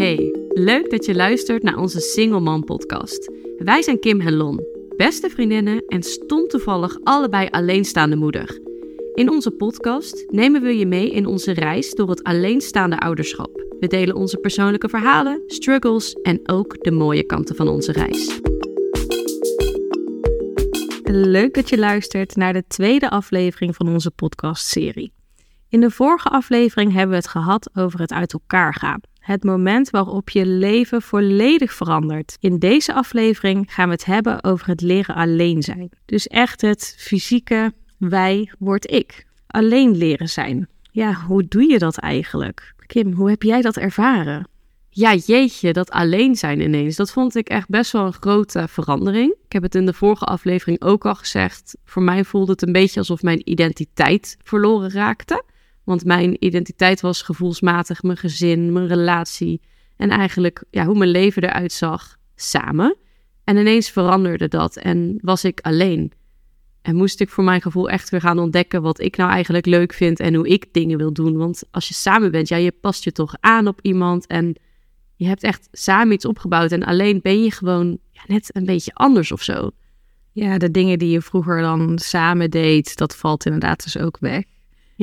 Hey, leuk dat je luistert naar onze Single Man podcast. Wij zijn Kim en Lon, beste vriendinnen en stond toevallig allebei alleenstaande moeder. In onze podcast nemen we je mee in onze reis door het alleenstaande ouderschap. We delen onze persoonlijke verhalen, struggles en ook de mooie kanten van onze reis. Leuk dat je luistert naar de tweede aflevering van onze podcastserie. In de vorige aflevering hebben we het gehad over het uit elkaar gaan. Het moment waarop je leven volledig verandert. In deze aflevering gaan we het hebben over het leren alleen zijn. Dus echt het fysieke wij word ik. Alleen leren zijn. Ja, hoe doe je dat eigenlijk? Kim, hoe heb jij dat ervaren? Ja, jeetje, dat alleen zijn ineens. Dat vond ik echt best wel een grote verandering. Ik heb het in de vorige aflevering ook al gezegd. Voor mij voelde het een beetje alsof mijn identiteit verloren raakte. Want mijn identiteit was gevoelsmatig mijn gezin, mijn relatie en eigenlijk ja, hoe mijn leven eruit zag samen. En ineens veranderde dat en was ik alleen. En moest ik voor mijn gevoel echt weer gaan ontdekken wat ik nou eigenlijk leuk vind en hoe ik dingen wil doen. Want als je samen bent, ja, je past je toch aan op iemand en je hebt echt samen iets opgebouwd. En alleen ben je gewoon ja, net een beetje anders of zo. Ja, de dingen die je vroeger dan samen deed, dat valt inderdaad dus ook weg.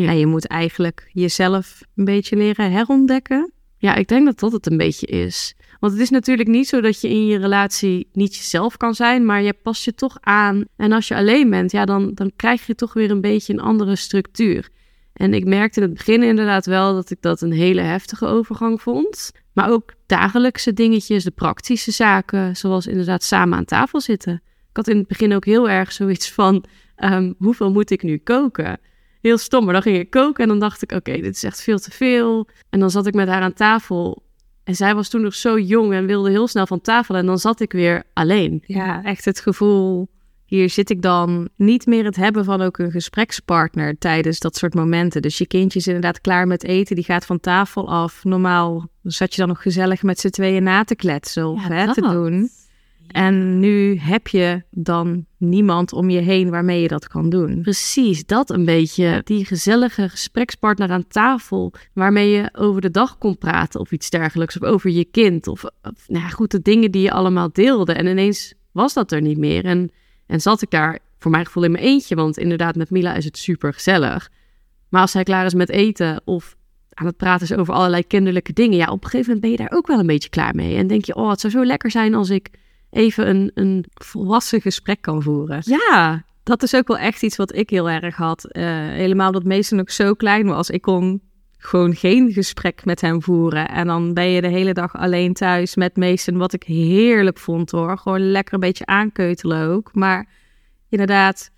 Ja. je moet eigenlijk jezelf een beetje leren herontdekken. Ja, ik denk dat dat het een beetje is. Want het is natuurlijk niet zo dat je in je relatie niet jezelf kan zijn, maar je past je toch aan. En als je alleen bent, ja, dan, dan krijg je toch weer een beetje een andere structuur. En ik merkte in het begin inderdaad wel dat ik dat een hele heftige overgang vond. Maar ook dagelijkse dingetjes, de praktische zaken, zoals inderdaad samen aan tafel zitten. Ik had in het begin ook heel erg zoiets van: um, hoeveel moet ik nu koken? Heel stom. Maar dan ging ik koken en dan dacht ik, oké, dit is echt veel te veel. En dan zat ik met haar aan tafel. En zij was toen nog zo jong en wilde heel snel van tafel. En dan zat ik weer alleen. Ja, echt het gevoel, hier zit ik dan niet meer het hebben van ook een gesprekspartner tijdens dat soort momenten. Dus je kindje is inderdaad klaar met eten, die gaat van tafel af. Normaal zat je dan nog gezellig met z'n tweeën na te kletsen of hè, te doen. En nu heb je dan niemand om je heen waarmee je dat kan doen. Precies, dat een beetje. Die gezellige gesprekspartner aan tafel waarmee je over de dag kon praten of iets dergelijks. Of over je kind. Of, nou ja, goed, de dingen die je allemaal deelde. En ineens was dat er niet meer. En, en zat ik daar voor mijn gevoel in mijn eentje. Want inderdaad, met Mila is het super gezellig. Maar als hij klaar is met eten of aan het praten is over allerlei kinderlijke dingen. Ja, op een gegeven moment ben je daar ook wel een beetje klaar mee. En denk je, oh, het zou zo lekker zijn als ik even een, een volwassen gesprek kan voeren. Ja, dat is ook wel echt iets wat ik heel erg had. Uh, helemaal dat meestal ook zo klein was. Ik kon gewoon geen gesprek met hem voeren. En dan ben je de hele dag alleen thuis met Mason, wat ik heerlijk vond hoor. Gewoon lekker een beetje aankeutelen ook. Maar inderdaad,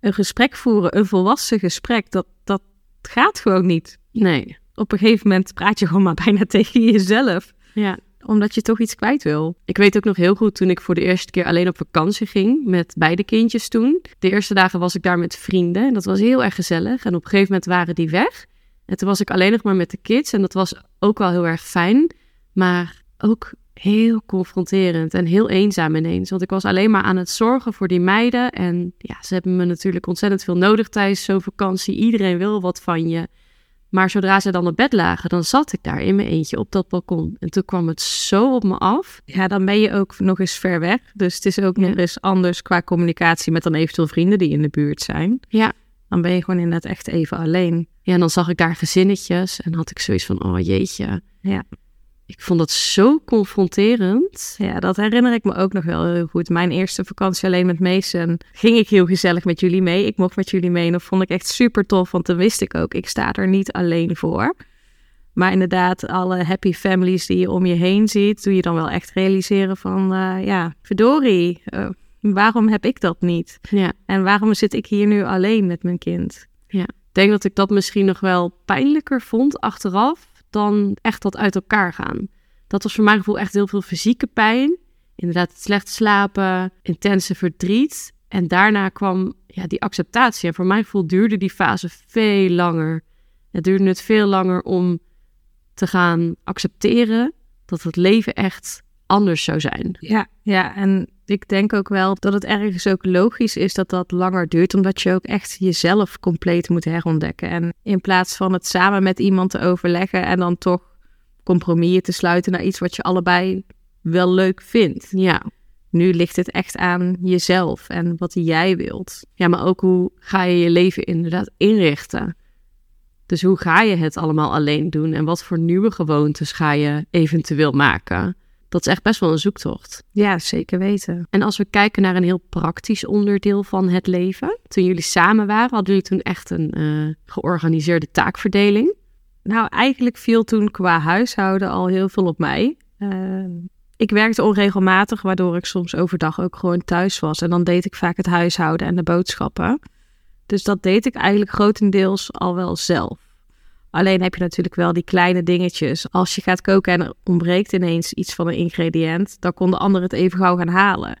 een gesprek voeren, een volwassen gesprek, dat, dat gaat gewoon niet. Nee. Op een gegeven moment praat je gewoon maar bijna tegen jezelf. Ja omdat je toch iets kwijt wil. Ik weet ook nog heel goed toen ik voor de eerste keer alleen op vakantie ging met beide kindjes toen. De eerste dagen was ik daar met vrienden en dat was heel erg gezellig. En op een gegeven moment waren die weg. En toen was ik alleen nog maar met de kids en dat was ook wel heel erg fijn. Maar ook heel confronterend en heel eenzaam ineens. Want ik was alleen maar aan het zorgen voor die meiden. En ja, ze hebben me natuurlijk ontzettend veel nodig tijdens zo'n vakantie. Iedereen wil wat van je. Maar zodra ze dan op bed lagen, dan zat ik daar in mijn eentje op dat balkon. En toen kwam het zo op me af. Ja, dan ben je ook nog eens ver weg. Dus het is ook nog eens anders qua communicatie met dan eventueel vrienden die in de buurt zijn. Ja. Dan ben je gewoon inderdaad echt even alleen. Ja, en dan zag ik daar gezinnetjes en had ik zoiets van, oh jeetje. Ja. Ik vond dat zo confronterend. Ja, dat herinner ik me ook nog wel heel goed. Mijn eerste vakantie alleen met Mason ging ik heel gezellig met jullie mee. Ik mocht met jullie mee en dat vond ik echt super tof, want dan wist ik ook, ik sta er niet alleen voor. Maar inderdaad, alle happy families die je om je heen ziet, doe je dan wel echt realiseren van, uh, ja, verdorie, uh, waarom heb ik dat niet? Ja. En waarom zit ik hier nu alleen met mijn kind? Ja, ik denk dat ik dat misschien nog wel pijnlijker vond achteraf dan echt dat uit elkaar gaan. Dat was voor mijn gevoel echt heel veel fysieke pijn. Inderdaad, slecht slapen, intense verdriet. En daarna kwam ja, die acceptatie. En voor mijn gevoel duurde die fase veel langer. Het duurde het veel langer om te gaan accepteren dat het leven echt anders zou zijn. Ja, ja, en ik denk ook wel dat het ergens ook logisch is dat dat langer duurt, omdat je ook echt jezelf compleet moet herontdekken. En in plaats van het samen met iemand te overleggen en dan toch compromissen te sluiten naar iets wat je allebei wel leuk vindt. Ja. Nu ligt het echt aan jezelf en wat jij wilt. Ja, maar ook hoe ga je je leven inderdaad inrichten? Dus hoe ga je het allemaal alleen doen en wat voor nieuwe gewoontes ga je eventueel maken? Dat is echt best wel een zoektocht. Ja, zeker weten. En als we kijken naar een heel praktisch onderdeel van het leven. Toen jullie samen waren, hadden jullie toen echt een uh, georganiseerde taakverdeling? Nou, eigenlijk viel toen qua huishouden al heel veel op mij. Uh, ik werkte onregelmatig, waardoor ik soms overdag ook gewoon thuis was. En dan deed ik vaak het huishouden en de boodschappen. Dus dat deed ik eigenlijk grotendeels al wel zelf. Alleen heb je natuurlijk wel die kleine dingetjes. Als je gaat koken en er ontbreekt ineens iets van een ingrediënt, dan kon de ander het even gauw gaan halen.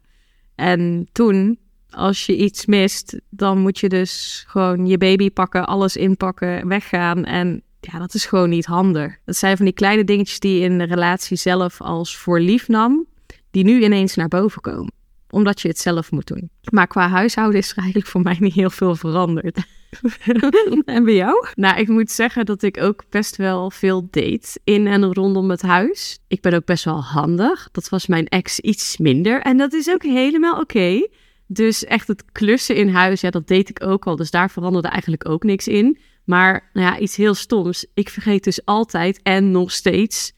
En toen, als je iets mist, dan moet je dus gewoon je baby pakken, alles inpakken, weggaan. En ja, dat is gewoon niet handig. Dat zijn van die kleine dingetjes die je in de relatie zelf als voor lief nam, die nu ineens naar boven komen. Omdat je het zelf moet doen. Maar qua huishouden is er eigenlijk voor mij niet heel veel veranderd. en bij jou? Nou, ik moet zeggen dat ik ook best wel veel deed in en rondom het huis. Ik ben ook best wel handig. Dat was mijn ex iets minder. En dat is ook helemaal oké. Dus echt het klussen in huis, ja, dat deed ik ook al. Dus daar veranderde eigenlijk ook niks in. Maar nou ja, iets heel stoms. Ik vergeet dus altijd en nog steeds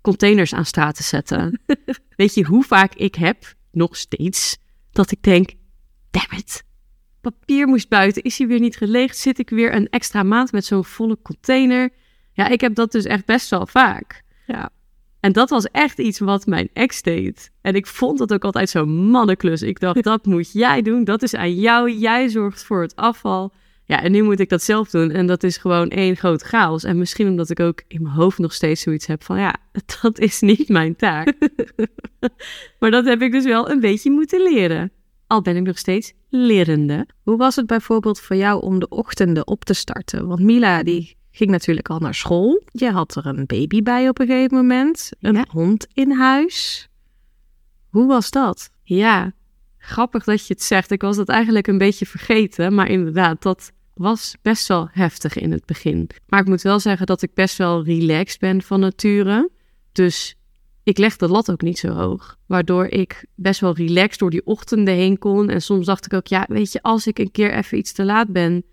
containers aan straat te zetten. Weet je hoe vaak ik heb, nog steeds, dat ik denk, damn it, papier moest buiten, is hij weer niet geleegd, zit ik weer een extra maand met zo'n volle container. Ja, ik heb dat dus echt best wel vaak. Ja. En dat was echt iets wat mijn ex deed. En ik vond dat ook altijd zo'n mannenklus. Ik dacht, dat moet jij doen, dat is aan jou, jij zorgt voor het afval. Ja, en nu moet ik dat zelf doen. En dat is gewoon één groot chaos. En misschien omdat ik ook in mijn hoofd nog steeds zoiets heb van... ja, dat is niet mijn taak. maar dat heb ik dus wel een beetje moeten leren. Al ben ik nog steeds lerende. Hoe was het bijvoorbeeld voor jou om de ochtenden op te starten? Want Mila die ging natuurlijk al naar school. Je had er een baby bij op een gegeven moment. Een hond in huis. Hoe was dat? Ja, grappig dat je het zegt. Ik was dat eigenlijk een beetje vergeten. Maar inderdaad, dat was best wel heftig in het begin. Maar ik moet wel zeggen dat ik best wel relaxed ben van nature. Dus ik leg de lat ook niet zo hoog. Waardoor ik best wel relaxed door die ochtenden heen kon. En soms dacht ik ook, ja, weet je, als ik een keer even iets te laat ben,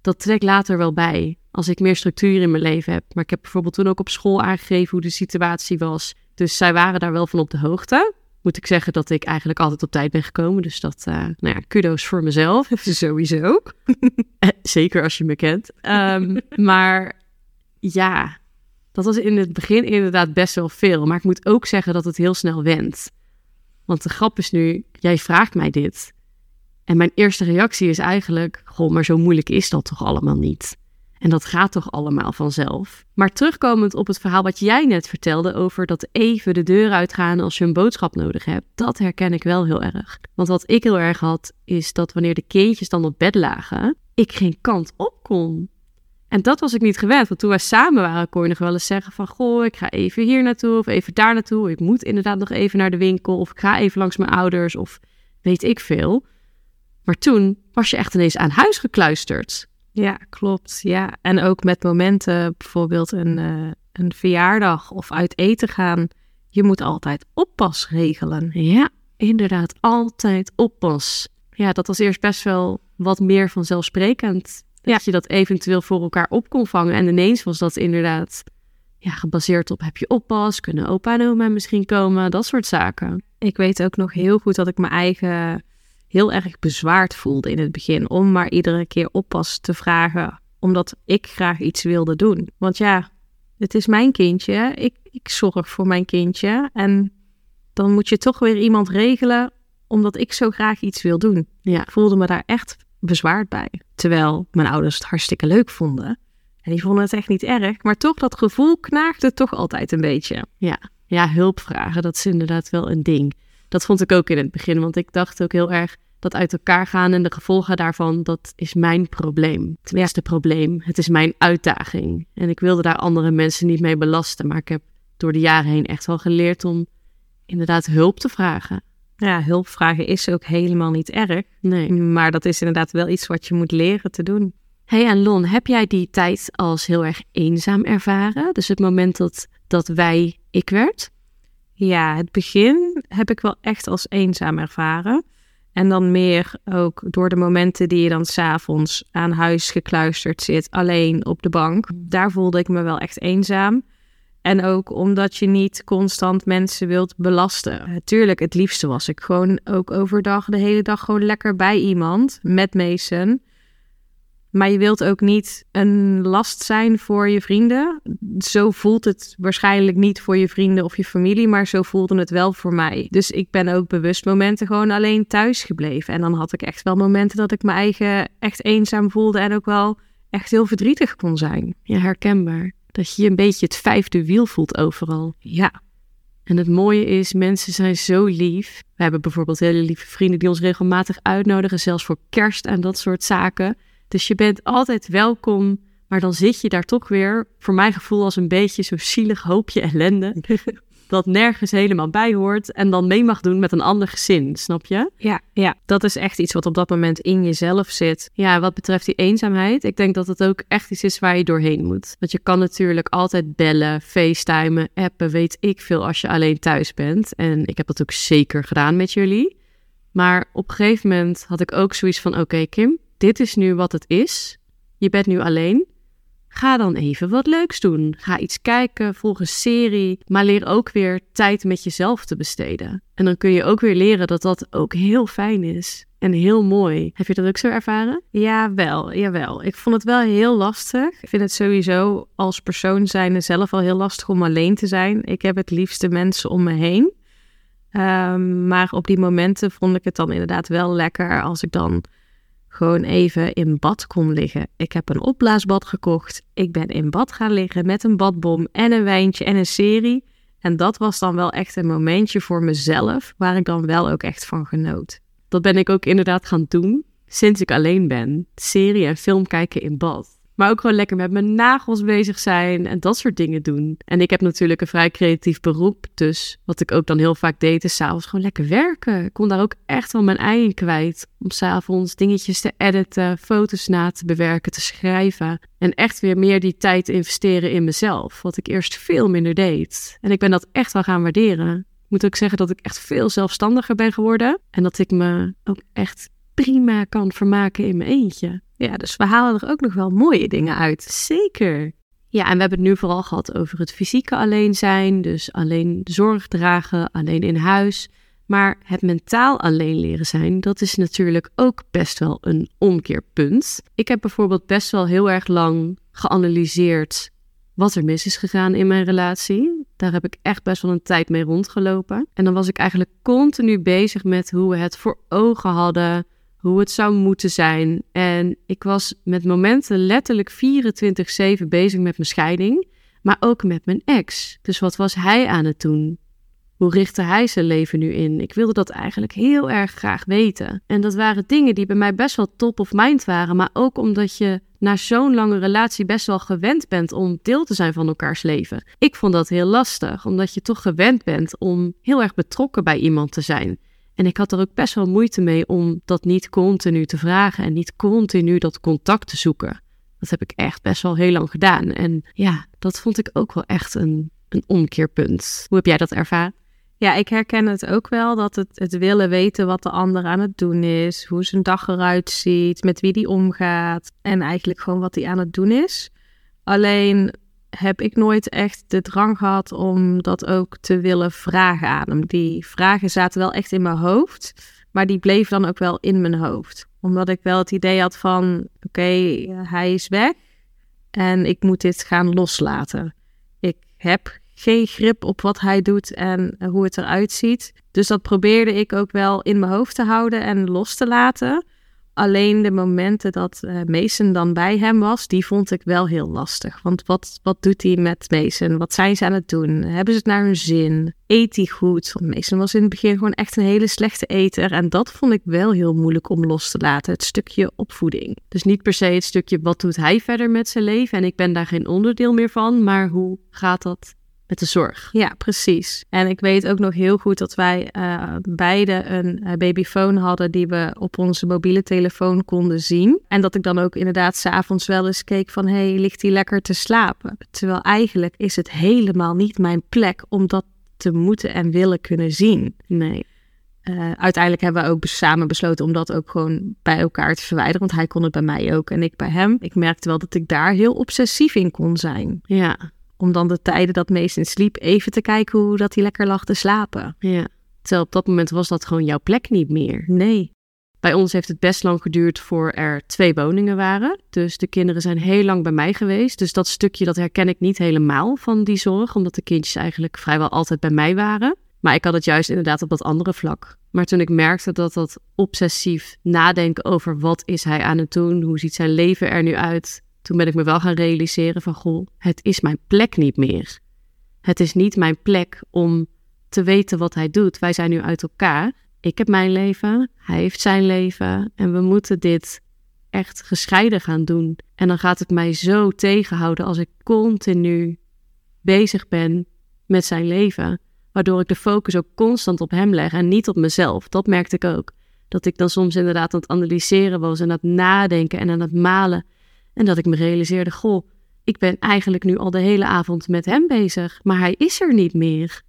dat trek later wel bij. Als ik meer structuur in mijn leven heb. Maar ik heb bijvoorbeeld toen ook op school aangegeven hoe de situatie was. Dus zij waren daar wel van op de hoogte moet ik zeggen dat ik eigenlijk altijd op tijd ben gekomen. Dus dat, uh, nou ja, kudo's voor mezelf. Sowieso. Eh, zeker als je me kent. Um, maar ja, dat was in het begin inderdaad best wel veel. Maar ik moet ook zeggen dat het heel snel wendt. Want de grap is nu, jij vraagt mij dit. En mijn eerste reactie is eigenlijk: Goh, maar zo moeilijk is dat toch allemaal niet? En dat gaat toch allemaal vanzelf. Maar terugkomend op het verhaal wat jij net vertelde over dat even de deur uitgaan als je een boodschap nodig hebt, dat herken ik wel heel erg. Want wat ik heel erg had, is dat wanneer de kindjes dan op bed lagen, ik geen kant op kon. En dat was ik niet gewend, want toen wij samen waren, kon je nog wel eens zeggen van, goh, ik ga even hier naartoe of even daar naartoe. Ik moet inderdaad nog even naar de winkel of ik ga even langs mijn ouders of weet ik veel. Maar toen was je echt ineens aan huis gekluisterd. Ja, klopt. Ja, en ook met momenten, bijvoorbeeld een, uh, een verjaardag of uit eten gaan. Je moet altijd oppas regelen. Ja, inderdaad, altijd oppas. Ja, dat was eerst best wel wat meer vanzelfsprekend. Dat ja. je dat eventueel voor elkaar op kon vangen. En ineens was dat inderdaad ja, gebaseerd op heb je oppas, kunnen opa en oma misschien komen, dat soort zaken. Ik weet ook nog heel goed dat ik mijn eigen heel erg bezwaard voelde in het begin om maar iedere keer oppas te vragen, omdat ik graag iets wilde doen. Want ja, het is mijn kindje, ik, ik zorg voor mijn kindje en dan moet je toch weer iemand regelen omdat ik zo graag iets wil doen. Ja, ik voelde me daar echt bezwaard bij. Terwijl mijn ouders het hartstikke leuk vonden. En die vonden het echt niet erg. Maar toch, dat gevoel knaagde toch altijd een beetje. Ja, ja hulp vragen, dat is inderdaad wel een ding. Dat vond ik ook in het begin, want ik dacht ook heel erg dat uit elkaar gaan en de gevolgen daarvan, dat is mijn probleem. Het eerste probleem, het is mijn uitdaging. En ik wilde daar andere mensen niet mee belasten, maar ik heb door de jaren heen echt wel geleerd om inderdaad hulp te vragen. Ja, hulp vragen is ook helemaal niet erg. Nee. Maar dat is inderdaad wel iets wat je moet leren te doen. Hey en Lon, heb jij die tijd als heel erg eenzaam ervaren? Dus het moment dat dat wij ik werd? Ja, het begin heb ik wel echt als eenzaam ervaren. En dan meer ook door de momenten die je dan s'avonds aan huis gekluisterd zit, alleen op de bank. Daar voelde ik me wel echt eenzaam. En ook omdat je niet constant mensen wilt belasten. Natuurlijk, het liefste was ik gewoon ook overdag de hele dag gewoon lekker bij iemand met Mason. Maar je wilt ook niet een last zijn voor je vrienden. Zo voelt het waarschijnlijk niet voor je vrienden of je familie, maar zo voelde het wel voor mij. Dus ik ben ook bewust momenten gewoon alleen thuis gebleven. En dan had ik echt wel momenten dat ik mijn eigen echt eenzaam voelde en ook wel echt heel verdrietig kon zijn. Ja, herkenbaar. Dat je je een beetje het vijfde wiel voelt overal. Ja. En het mooie is, mensen zijn zo lief. We hebben bijvoorbeeld hele lieve vrienden die ons regelmatig uitnodigen, zelfs voor kerst en dat soort zaken. Dus je bent altijd welkom, maar dan zit je daar toch weer, voor mijn gevoel, als een beetje zo'n zielig hoopje ellende. dat nergens helemaal bij hoort en dan mee mag doen met een ander gezin, snap je? Ja, ja, dat is echt iets wat op dat moment in jezelf zit. Ja, wat betreft die eenzaamheid, ik denk dat het ook echt iets is waar je doorheen moet. Want je kan natuurlijk altijd bellen, facetimen, appen, weet ik veel als je alleen thuis bent. En ik heb dat ook zeker gedaan met jullie. Maar op een gegeven moment had ik ook zoiets van: oké, Kim, dit is nu wat het is. Je bent nu alleen. Ga dan even wat leuks doen. Ga iets kijken, volg een serie, maar leer ook weer tijd met jezelf te besteden. En dan kun je ook weer leren dat dat ook heel fijn is en heel mooi. Heb je dat ook zo ervaren? Ja, wel, jawel. Ik vond het wel heel lastig. Ik vind het sowieso als persoon zijn zelf al heel lastig om alleen te zijn. Ik heb het liefste mensen om me heen. Um, maar op die momenten vond ik het dan inderdaad wel lekker als ik dan gewoon even in bad kon liggen. Ik heb een opblaasbad gekocht. Ik ben in bad gaan liggen met een badbom en een wijntje en een serie. En dat was dan wel echt een momentje voor mezelf, waar ik dan wel ook echt van genoot. Dat ben ik ook inderdaad gaan doen sinds ik alleen ben. Serie en film kijken in bad. Maar ook gewoon lekker met mijn nagels bezig zijn en dat soort dingen doen. En ik heb natuurlijk een vrij creatief beroep. Dus wat ik ook dan heel vaak deed, is s'avonds gewoon lekker werken. Ik kon daar ook echt wel mijn ei kwijt. Om s'avonds dingetjes te editen, foto's na te bewerken, te schrijven. En echt weer meer die tijd te investeren in mezelf. Wat ik eerst veel minder deed. En ik ben dat echt wel gaan waarderen. Ik moet ook zeggen dat ik echt veel zelfstandiger ben geworden. En dat ik me ook echt prima kan vermaken in mijn eentje. Ja, dus we halen er ook nog wel mooie dingen uit. Zeker. Ja, en we hebben het nu vooral gehad over het fysieke alleen zijn, dus alleen zorg dragen, alleen in huis. Maar het mentaal alleen leren zijn, dat is natuurlijk ook best wel een omkeerpunt. Ik heb bijvoorbeeld best wel heel erg lang geanalyseerd wat er mis is gegaan in mijn relatie. Daar heb ik echt best wel een tijd mee rondgelopen. En dan was ik eigenlijk continu bezig met hoe we het voor ogen hadden, hoe het zou moeten zijn. En ik was met momenten letterlijk 24-7 bezig met mijn scheiding, maar ook met mijn ex. Dus wat was hij aan het doen? Hoe richtte hij zijn leven nu in? Ik wilde dat eigenlijk heel erg graag weten. En dat waren dingen die bij mij best wel top of mind waren, maar ook omdat je na zo'n lange relatie best wel gewend bent om deel te zijn van elkaars leven. Ik vond dat heel lastig, omdat je toch gewend bent om heel erg betrokken bij iemand te zijn. En ik had er ook best wel moeite mee om dat niet continu te vragen en niet continu dat contact te zoeken. Dat heb ik echt best wel heel lang gedaan. En ja, dat vond ik ook wel echt een, een omkeerpunt. Hoe heb jij dat ervaren? Ja, ik herken het ook wel dat het, het willen weten wat de ander aan het doen is, hoe zijn dag eruit ziet, met wie die omgaat en eigenlijk gewoon wat hij aan het doen is. Alleen heb ik nooit echt de drang gehad om dat ook te willen vragen aan hem. Die vragen zaten wel echt in mijn hoofd, maar die bleven dan ook wel in mijn hoofd. Omdat ik wel het idee had van, oké, hij is weg en ik moet dit gaan loslaten. Ik heb geen grip op wat hij doet en hoe het eruit ziet. Dus dat probeerde ik ook wel in mijn hoofd te houden en los te laten. Alleen de momenten dat uh, Mason dan bij hem was, die vond ik wel heel lastig. Want wat, wat doet hij met Mason? Wat zijn ze aan het doen? Hebben ze het naar hun zin? Eet hij goed? Want Mason was in het begin gewoon echt een hele slechte eter. En dat vond ik wel heel moeilijk om los te laten. Het stukje opvoeding. Dus niet per se het stukje wat doet hij verder met zijn leven. En ik ben daar geen onderdeel meer van. Maar hoe gaat dat met de zorg. Ja, precies. En ik weet ook nog heel goed dat wij uh, beide een uh, babyfoon hadden die we op onze mobiele telefoon konden zien. En dat ik dan ook inderdaad s'avonds wel eens keek van, hé, hey, ligt hij lekker te slapen? Terwijl eigenlijk is het helemaal niet mijn plek om dat te moeten en willen kunnen zien. Nee. Uh, uiteindelijk hebben we ook samen besloten om dat ook gewoon bij elkaar te verwijderen. Want hij kon het bij mij ook en ik bij hem. Ik merkte wel dat ik daar heel obsessief in kon zijn. Ja. Om dan de tijden dat Mees in sliep even te kijken hoe dat hij lekker lag te slapen. Ja. Terwijl op dat moment was dat gewoon jouw plek niet meer. Nee. Bij ons heeft het best lang geduurd voor er twee woningen waren. Dus de kinderen zijn heel lang bij mij geweest. Dus dat stukje dat herken ik niet helemaal van die zorg. Omdat de kindjes eigenlijk vrijwel altijd bij mij waren. Maar ik had het juist inderdaad op dat andere vlak. Maar toen ik merkte dat dat obsessief nadenken over wat is hij aan het doen, hoe ziet zijn leven er nu uit, toen ben ik me wel gaan realiseren van goh, het is mijn plek niet meer. Het is niet mijn plek om te weten wat hij doet. Wij zijn nu uit elkaar. Ik heb mijn leven, hij heeft zijn leven en we moeten dit echt gescheiden gaan doen. En dan gaat het mij zo tegenhouden als ik continu bezig ben met zijn leven waardoor ik de focus ook constant op hem leg en niet op mezelf. Dat merkte ik ook. Dat ik dan soms inderdaad aan het analyseren was en aan het nadenken en aan het malen. En dat ik me realiseerde, goh, ik ben eigenlijk nu al de hele avond met hem bezig, maar hij is er niet meer.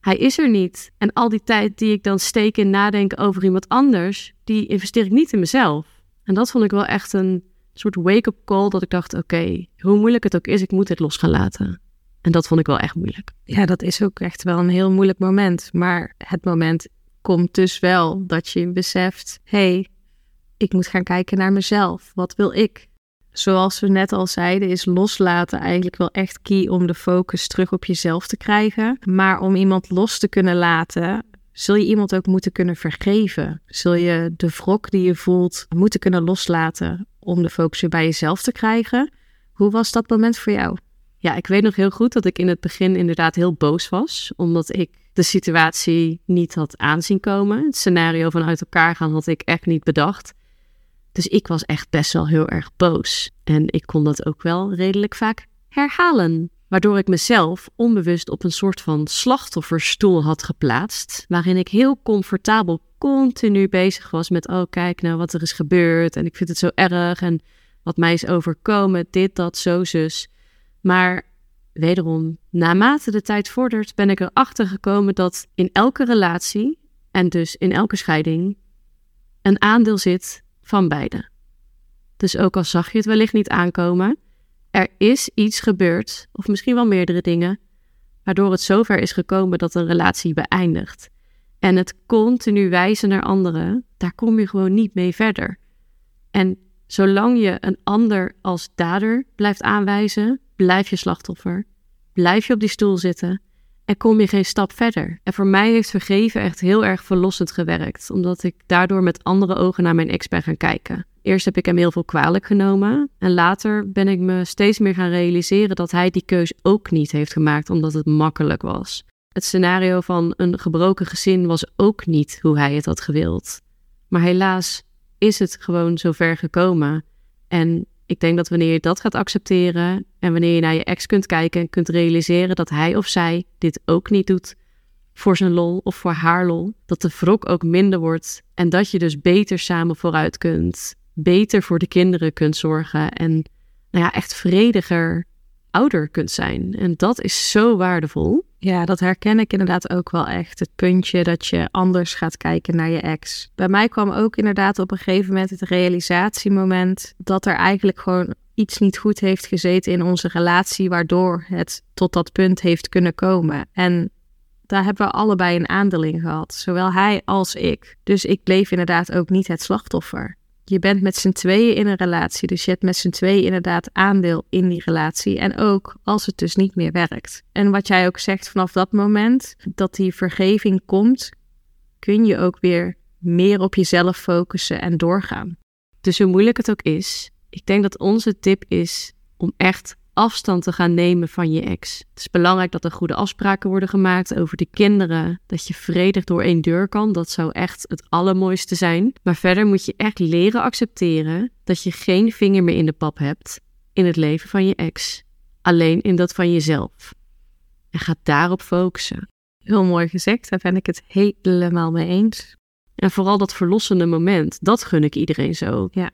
Hij is er niet. En al die tijd die ik dan steek in nadenken over iemand anders, die investeer ik niet in mezelf. En dat vond ik wel echt een soort wake-up call dat ik dacht, oké, hoe moeilijk het ook is, ik moet dit los gaan laten. En dat vond ik wel echt moeilijk. Ja, dat is ook echt wel een heel moeilijk moment. Maar het moment komt dus wel dat je beseft: hé, hey, ik moet gaan kijken naar mezelf. Wat wil ik? Zoals we net al zeiden, is loslaten eigenlijk wel echt key om de focus terug op jezelf te krijgen. Maar om iemand los te kunnen laten, zul je iemand ook moeten kunnen vergeven. Zul je de wrok die je voelt moeten kunnen loslaten om de focus weer bij jezelf te krijgen. Hoe was dat moment voor jou? Ja, ik weet nog heel goed dat ik in het begin inderdaad heel boos was, omdat ik de situatie niet had aanzien komen. Het scenario van uit elkaar gaan had ik echt niet bedacht. Dus ik was echt best wel heel erg boos. En ik kon dat ook wel redelijk vaak herhalen. Waardoor ik mezelf onbewust op een soort van slachtofferstoel had geplaatst. Waarin ik heel comfortabel continu bezig was met: oh, kijk nou wat er is gebeurd. En ik vind het zo erg. En wat mij is overkomen. Dit, dat, zo, zus. Maar wederom, naarmate de tijd vordert, ben ik erachter gekomen dat in elke relatie en dus in elke scheiding een aandeel zit van beide. Dus ook al zag je het wellicht niet aankomen, er is iets gebeurd, of misschien wel meerdere dingen, waardoor het zover is gekomen dat een relatie beëindigt. En het continu wijzen naar anderen, daar kom je gewoon niet mee verder. En zolang je een ander als dader blijft aanwijzen, blijf je slachtoffer. Blijf je op die stoel zitten en kom je geen stap verder. En voor mij heeft vergeven echt heel erg verlossend gewerkt, omdat ik daardoor met andere ogen naar mijn ex ben gaan kijken. Eerst heb ik hem heel veel kwalijk genomen en later ben ik me steeds meer gaan realiseren dat hij die keus ook niet heeft gemaakt omdat het makkelijk was. Het scenario van een gebroken gezin was ook niet hoe hij het had gewild. Maar helaas is het gewoon zo ver gekomen. En ik denk dat wanneer je dat gaat accepteren en wanneer je naar je ex kunt kijken en kunt realiseren dat hij of zij dit ook niet doet voor zijn lol of voor haar lol, dat de wrok ook minder wordt en dat je dus beter samen vooruit kunt, beter voor de kinderen kunt zorgen en nou ja, echt vrediger ouder kunt zijn. En dat is zo waardevol. Ja, dat herken ik inderdaad ook wel echt. Het puntje dat je anders gaat kijken naar je ex. Bij mij kwam ook inderdaad op een gegeven moment het realisatiemoment dat er eigenlijk gewoon iets niet goed heeft gezeten in onze relatie, waardoor het tot dat punt heeft kunnen komen. En daar hebben we allebei een aandeel in gehad, zowel hij als ik. Dus ik bleef inderdaad ook niet het slachtoffer je bent met z'n tweeën in een relatie. Dus je hebt met z'n tweeën inderdaad aandeel in die relatie. En ook als het dus niet meer werkt. En wat jij ook zegt vanaf dat moment dat die vergeving komt, kun je ook weer meer op jezelf focussen en doorgaan. Dus hoe moeilijk het ook is, ik denk dat onze tip is om echt afstand te gaan nemen van je ex. Het is belangrijk dat er goede afspraken worden gemaakt over de kinderen, dat je vredig door één deur kan. Dat zou echt het allermooiste zijn. Maar verder moet je echt leren accepteren dat je geen vinger meer in de pap hebt in het leven van je ex, alleen in dat van jezelf. En ga daarop focussen. Heel mooi gezegd, daar ben ik het helemaal mee eens. En vooral dat verlossende moment, dat gun ik iedereen zo. Ja.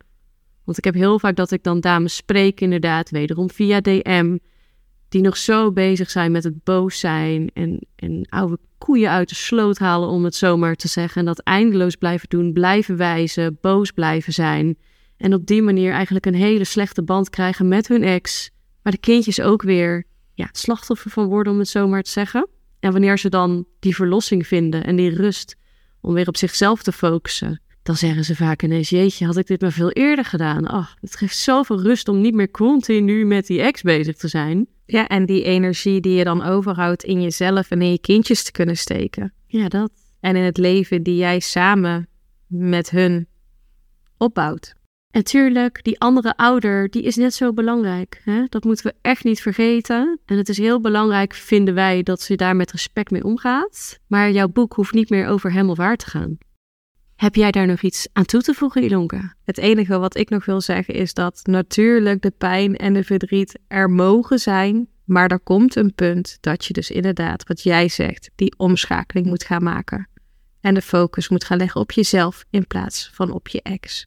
Want ik heb heel vaak dat ik dan dames spreek, inderdaad, wederom via DM, die nog zo bezig zijn met het boos zijn en, en oude koeien uit de sloot halen, om het zomaar te zeggen. En dat eindeloos blijven doen, blijven wijzen, boos blijven zijn. En op die manier eigenlijk een hele slechte band krijgen met hun ex. Maar de kindjes ook weer ja, slachtoffer van worden, om het zomaar te zeggen. En wanneer ze dan die verlossing vinden en die rust om weer op zichzelf te focussen, dan zeggen ze vaak ineens: Jeetje, had ik dit maar veel eerder gedaan. Oh, het geeft zoveel rust om niet meer continu met die ex bezig te zijn. Ja, en die energie die je dan overhoudt in jezelf en in je kindjes te kunnen steken. Ja, dat. En in het leven die jij samen met hun opbouwt. En tuurlijk, die andere ouder, die is net zo belangrijk. Hè? Dat moeten we echt niet vergeten. En het is heel belangrijk, vinden wij, dat ze daar met respect mee omgaat. Maar jouw boek hoeft niet meer over hem of haar te gaan. Heb jij daar nog iets aan toe te voegen, Ilonka? Het enige wat ik nog wil zeggen is dat natuurlijk de pijn en de verdriet er mogen zijn. Maar er komt een punt dat je dus inderdaad, wat jij zegt, die omschakeling moet gaan maken. En de focus moet gaan leggen op jezelf in plaats van op je ex.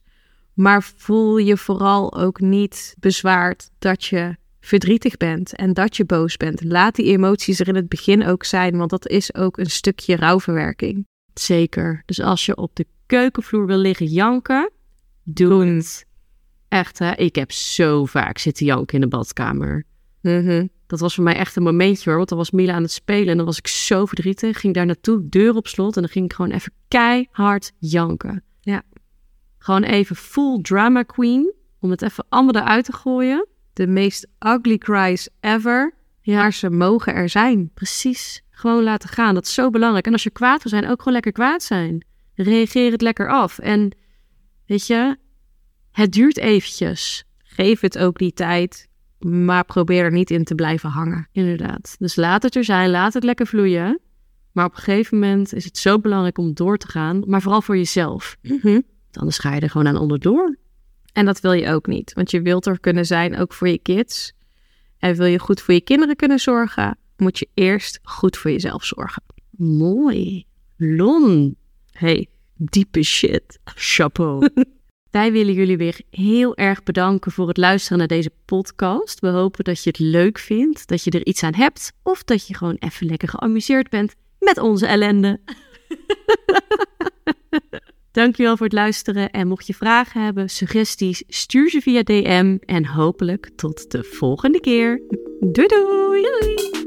Maar voel je vooral ook niet bezwaard dat je verdrietig bent en dat je boos bent. Laat die emoties er in het begin ook zijn, want dat is ook een stukje rouwverwerking. Zeker. Dus als je op de keukenvloer wil liggen janken, doe het. Echt hè, ik heb zo vaak zitten janken in de badkamer. Mhm. Dat was voor mij echt een momentje hoor, want dan was Mila aan het spelen en dan was ik zo verdrietig. Ging daar naartoe, deur op slot en dan ging ik gewoon even keihard janken. Ja. Gewoon even full drama queen, om het even allemaal eruit te gooien. De meest ugly cries ever, maar ze mogen er zijn. Precies. Gewoon laten gaan. Dat is zo belangrijk. En als je kwaad wil zijn, ook gewoon lekker kwaad zijn. Reageer het lekker af. En weet je, het duurt eventjes. Geef het ook die tijd, maar probeer er niet in te blijven hangen. Inderdaad. Dus laat het er zijn, laat het lekker vloeien. Maar op een gegeven moment is het zo belangrijk om door te gaan, maar vooral voor jezelf. Mhm. Anders ga je er gewoon aan onderdoor. En dat wil je ook niet, want je wilt er kunnen zijn ook voor je kids. En wil je goed voor je kinderen kunnen zorgen, moet je eerst goed voor jezelf zorgen. Mooi. Lon. Hey, diepe shit. Chapeau. Wij willen jullie weer heel erg bedanken voor het luisteren naar deze podcast. We hopen dat je het leuk vindt, dat je er iets aan hebt of dat je gewoon even lekker geamuseerd bent met onze ellende. Dankjewel voor het luisteren en mocht je vragen hebben, suggesties, stuur ze via DM en hopelijk tot de volgende keer. Doei doei! doei.